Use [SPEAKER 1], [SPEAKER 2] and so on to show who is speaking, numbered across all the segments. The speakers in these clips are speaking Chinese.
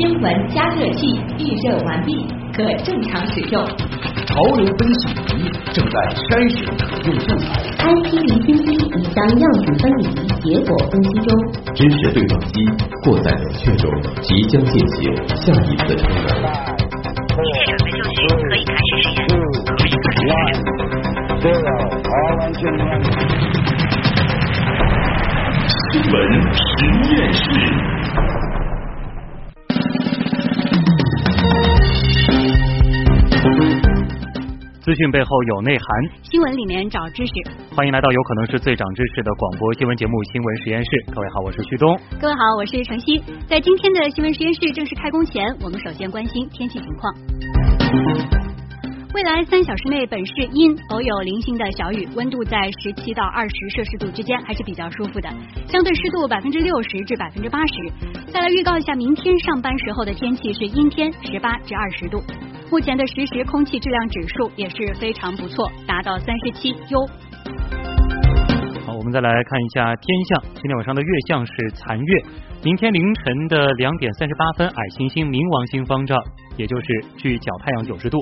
[SPEAKER 1] 新闻加热器预热完毕，可正常使用。
[SPEAKER 2] 潮流分析仪正在筛选可用素材。
[SPEAKER 3] IP 离心机已将样品分离，结果分析中。
[SPEAKER 4] 知识对撞机或在冷却中，即将进行下一次称能。
[SPEAKER 5] 一切准备就绪，可以开始实验。可以开始实验。
[SPEAKER 4] 新闻实验室。
[SPEAKER 6] 资讯背后有内涵，
[SPEAKER 7] 新闻里面找知识。
[SPEAKER 6] 欢迎来到有可能是最长知识的广播新闻节目《新闻实验室》。各位好，我是旭东。
[SPEAKER 7] 各位好，我是程曦。在今天的新闻实验室正式开工前，我们首先关心天气情况。未来三小时内，本市阴，偶有零星的小雨，温度在十七到二十摄氏度之间，还是比较舒服的。相对湿度百分之六十至百分之八十。再来预告一下，明天上班时候的天气是阴天，十八至二十度。目前的实时空气质量指数也是非常不错，达到三十七优。
[SPEAKER 6] 好，我们再来看一下天象。今天晚上的月相是残月。明天凌晨的两点三十八分，矮行星冥王星方丈，也就是距角太阳九十度。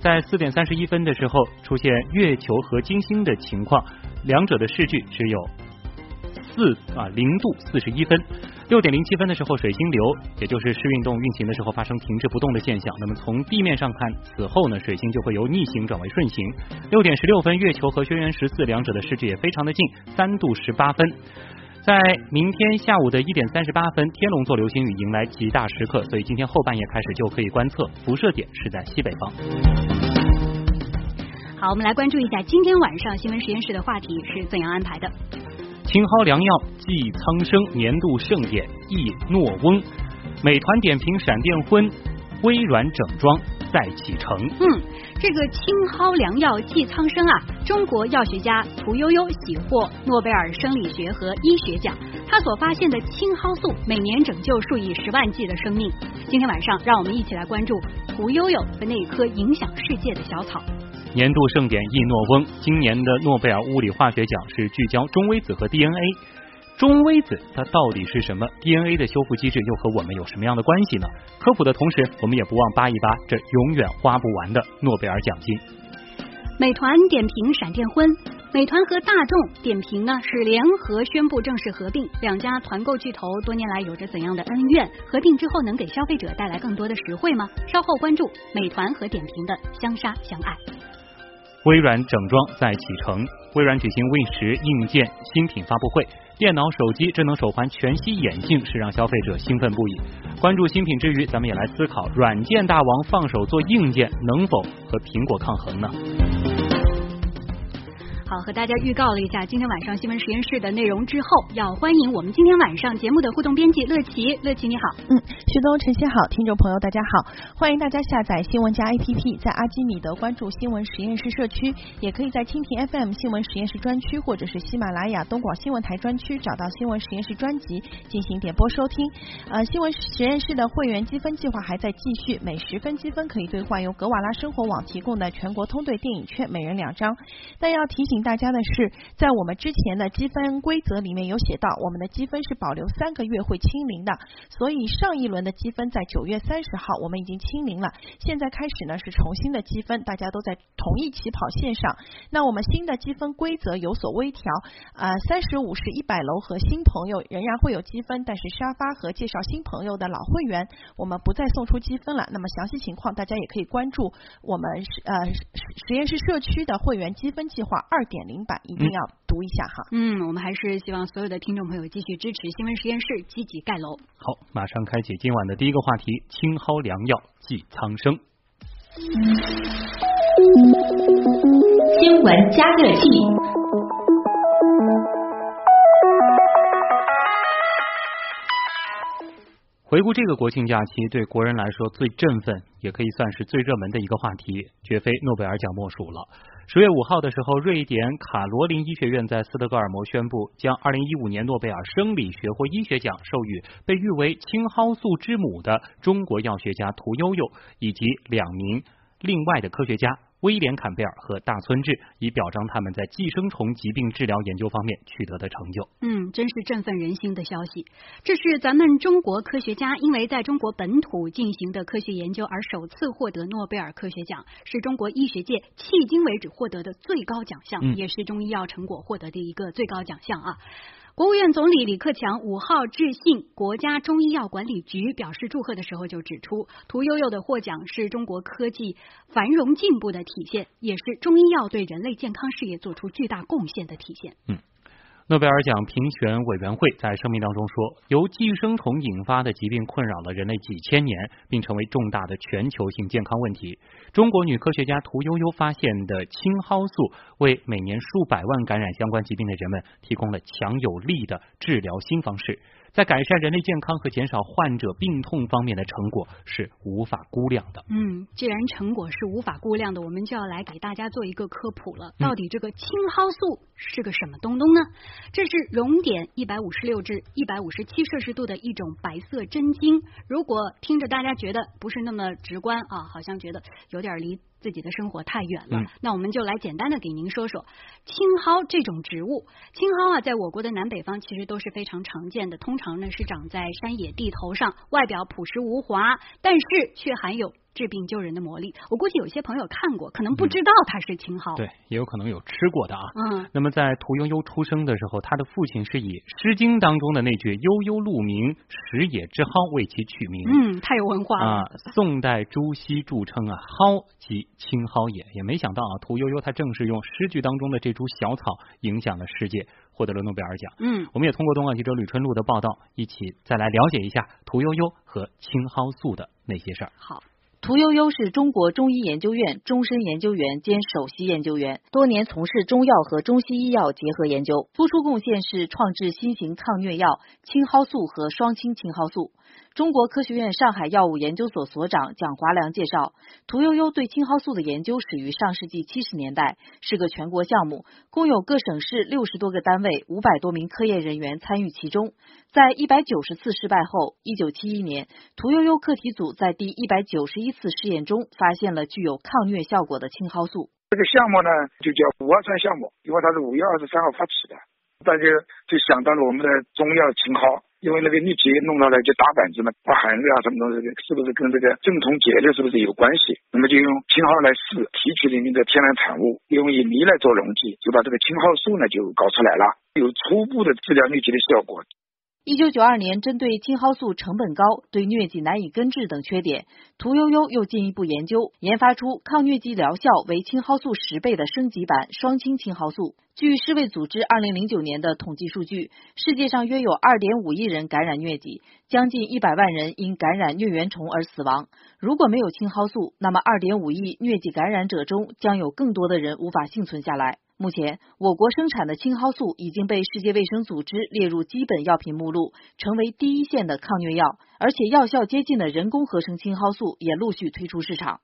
[SPEAKER 6] 在四点三十一分的时候，出现月球和金星的情况，两者的视距只有四啊零度四十一分。六点零七分的时候，水星流，也就是视运动运行的时候发生停滞不动的现象。那么从地面上看，此后呢，水星就会由逆行转为顺行。六点十六分，月球和轩辕十四两者的视距也非常的近，三度十八分。在明天下午的一点三十八分，天龙座流星雨迎来极大时刻，所以今天后半夜开始就可以观测，辐射点是在西北方。
[SPEAKER 7] 好，我们来关注一下今天晚上新闻实验室的话题是怎样安排的。
[SPEAKER 6] 青蒿良药济苍生年度盛典益诺翁，美团点评闪电婚，微软整装再启程。
[SPEAKER 7] 嗯，这个青蒿良药济苍生啊，中国药学家屠呦呦喜获诺贝尔生理学和医学奖，他所发现的青蒿素每年拯救数以十万计的生命。今天晚上，让我们一起来关注屠呦呦和那一颗影响世界的小草。
[SPEAKER 6] 年度盛典益诺翁，今年的诺贝尔物理化学奖是聚焦中微子和 DNA。中微子它到底是什么？DNA 的修复机制又和我们有什么样的关系呢？科普的同时，我们也不忘扒一扒这永远花不完的诺贝尔奖金。
[SPEAKER 7] 美团点评闪电婚，美团和大众点评呢是联合宣布正式合并，两家团购巨头多年来有着怎样的恩怨？合并之后能给消费者带来更多的实惠吗？稍后关注美团和点评的相杀相爱。
[SPEAKER 6] 微软整装在启程，微软举行 Win 十硬件新品发布会，电脑、手机、智能手环、全息眼镜是让消费者兴奋不已。关注新品之余，咱们也来思考，软件大王放手做硬件，能否和苹果抗衡呢？
[SPEAKER 7] 好，和大家预告了一下今天晚上新闻实验室的内容之后，要欢迎我们今天晚上节目的互动编辑乐琪。乐琪你好，
[SPEAKER 8] 嗯，徐东、晨曦好，听众朋友大家好，欢迎大家下载新闻加 APP，在阿基米德关注新闻实验室社区，也可以在蜻蜓 FM 新闻实验室专区或者是喜马拉雅东广新闻台专区找到新闻实验室专辑进行点播收听。呃，新闻实验室的会员积分计划还在继续，每十分积分可以兑换由格瓦拉生活网提供的全国通兑电影券，每人两张。但要提醒。大家的是，在我们之前的积分规则里面有写到，我们的积分是保留三个月会清零的，所以上一轮的积分在九月三十号我们已经清零了，现在开始呢是重新的积分，大家都在同一起跑线上。那我们新的积分规则有所微调，啊，三十五是一百楼和新朋友仍然会有积分，但是沙发和介绍新朋友的老会员，我们不再送出积分了。那么详细情况大家也可以关注我们呃实验室社区的会员积分计划二。点零版一定要读一下哈。
[SPEAKER 7] 嗯，我们还是希望所有的听众朋友继续支持新闻实验室，积极盖楼。
[SPEAKER 6] 好，马上开启今晚的第一个话题：青蒿良药济苍生。
[SPEAKER 1] 新闻加热器。
[SPEAKER 6] 回顾这个国庆假期，对国人来说最振奋，也可以算是最热门的一个话题，绝非诺贝尔奖莫属了。十月五号的时候，瑞典卡罗林医学院在斯德哥尔摩宣布，将二零一五年诺贝尔生理学或医学奖授予被誉为青蒿素之母的中国药学家屠呦呦以及两名另外的科学家。威廉·坎贝尔和大村智，以表彰他们在寄生虫疾病治疗研究方面取得的成就。
[SPEAKER 7] 嗯，真是振奋人心的消息。这是咱们中国科学家因为在中国本土进行的科学研究而首次获得诺贝尔科学奖，是中国医学界迄今为止获得的最高奖项，
[SPEAKER 6] 嗯
[SPEAKER 7] 也是中医药成果获得的一个最高奖项啊。国务院总理李克强五号致信国家中医药管理局，表示祝贺的时候就指出，屠呦呦的获奖是中国科技繁荣进步的体现，也是中医药对人类健康事业做出巨大贡献的体现。
[SPEAKER 6] 嗯诺贝尔奖评选委员会在声明当中说，由寄生虫引发的疾病困扰了人类几千年，并成为重大的全球性健康问题。中国女科学家屠呦呦发现的青蒿素，为每年数百万感染相关疾病的人们提供了强有力的治疗新方式，在改善人类健康和减少患者病痛方面的成果是无法估量的。
[SPEAKER 7] 嗯，既然成果是无法估量的，我们就要来给大家做一个科普了。
[SPEAKER 6] 嗯
[SPEAKER 7] 到底这个青蒿素是个什么东东呢？这是熔点一百五十六至一百五十七摄氏度的一种白色真菌。如果听着大家觉得不是那么直观啊，好像觉得有点离自己的生活太远了，
[SPEAKER 6] 嗯
[SPEAKER 7] 那我们就来简单的给您说说青蒿这种植物。青蒿啊，在我国的南北方其实都是非常常见的，通常呢是长在山野地头上，外表朴实无华，但是却含有治病救人的魔力。我估计有些朋友看过，可能不知道它是青蒿。
[SPEAKER 6] 对，也有可能有吃过的啊。
[SPEAKER 7] 嗯，
[SPEAKER 6] 那么在屠呦呦出生的时候，她的父亲是以《诗经》当中的那句“悠悠鹿鸣，食野之蒿”为其取名。
[SPEAKER 7] 嗯，太有文化了。
[SPEAKER 6] 啊，宋代朱熹著称啊，蒿即青蒿也。也没想到啊，屠呦呦她正是用诗句当中的这株小草影响了世界，获得了诺贝尔奖。
[SPEAKER 7] 嗯，
[SPEAKER 6] 我们也通过东莞记者吕春露的报道，一起再来了解一下屠呦呦和青蒿素的那些事儿。
[SPEAKER 7] 好。
[SPEAKER 9] 屠呦呦是中国中医研究院终身研究员兼首席研究员，多年从事中药和中西医药结合研究，突出贡献是创制新型抗疟药青蒿素和双氢青蒿素。中国科学院上海药物研究所所长蒋华良介绍，屠呦呦对青蒿素的研究始于上世纪七十年代，是个全国项目，共有各省市六十多个单位、五百多名科研人员参与其中。在一百九十次失败后，一九七一年，屠呦呦课题组在第一百九十一次试验中发现了具有抗疟效果的青蒿素。
[SPEAKER 10] 这个项目呢，就叫五二三项目，因为它是五月二十三号发起的，大家就想到了我们的中药青蒿，因为那个痢疾弄到了就打板子嘛，发寒热啊什么东西，是不是跟这个镇痛解热是不是有关系？那么就用青蒿来试，提取里面的天然产物，用以醚来做溶剂，就把这个青蒿素呢就搞出来了，有初步的治疗疟疾的效果。
[SPEAKER 9] 一九九二年，针对青蒿素成本高、对疟疾难以根治等缺点，屠呦呦又进一步研究，研发出抗疟疾疗效为青蒿素十倍的升级版双氢青蒿素。据世卫组织二零零九年的统计数据，世界上约有二点五亿人感染疟疾，将近一百万人因感染疟原虫而死亡。如果没有青蒿素，那么二点五亿疟疾感染者中将有更多的人无法幸存下来。目前，我国生产的青蒿素已经被世界卫生组织列入基本药品目录，成为第一线的抗疟药，而且药效接近的人工合成青蒿素也陆续推出市场。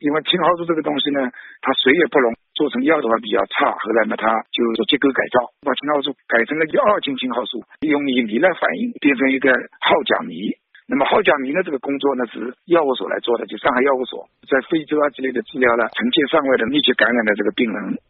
[SPEAKER 10] 因为青蒿素这个东西呢，它水也不溶，做成药的话比较差。后来呢，它就做结构改造，把青蒿素改成了二氢青蒿素，用乙醚来反应，变成一个号甲醚。那么号甲醚的，这个工作呢是药物所来做的，就上海药物所在非洲啊之类的治疗了成千上万的密切感染的这个病人。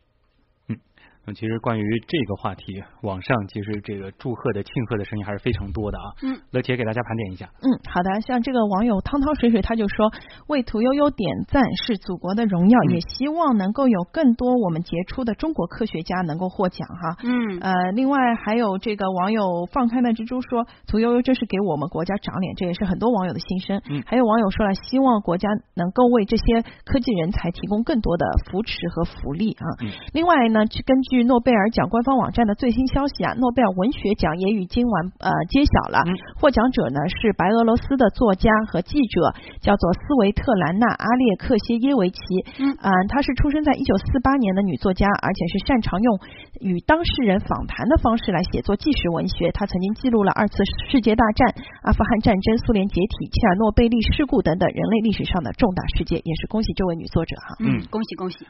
[SPEAKER 6] 那其实关于这个话题，网上其实这个祝贺的、庆贺的声音还是非常多的啊。
[SPEAKER 7] 嗯，
[SPEAKER 6] 乐姐给大家盘点一下。
[SPEAKER 8] 嗯，好的。像这个网友汤汤水水他就说，为屠呦呦点赞是祖国的荣耀，
[SPEAKER 6] 嗯
[SPEAKER 8] 也希望能够有更多我们杰出的中国科学家能够获奖哈。
[SPEAKER 7] 嗯
[SPEAKER 8] 呃，另外还有这个网友放开那蜘蛛说，屠呦呦这是给我们国家长脸，这也是很多网友的心声。
[SPEAKER 6] 嗯
[SPEAKER 8] 还有网友说了，希望国家能够为这些科技人才提供更多的扶持和福利啊。
[SPEAKER 6] 嗯
[SPEAKER 8] 另外呢，去根据诺贝尔奖官方网站的最新消息啊，诺贝尔文学奖也于今晚呃揭晓了，
[SPEAKER 6] 嗯
[SPEAKER 8] 获奖者呢是白俄罗斯的作家和记者，叫做斯维特兰娜·阿列克谢耶维奇。
[SPEAKER 7] 嗯
[SPEAKER 8] 呃，她是出生在一九四八年的女作家，而且是擅长用与当事人访谈的方式来写作纪实文学。她曾经记录了二次世界大战、阿富汗战争、苏联解体、切尔诺贝利事故等等人类历史上的重大事件，也是恭喜这位女作者哈。
[SPEAKER 7] 嗯，恭喜恭喜。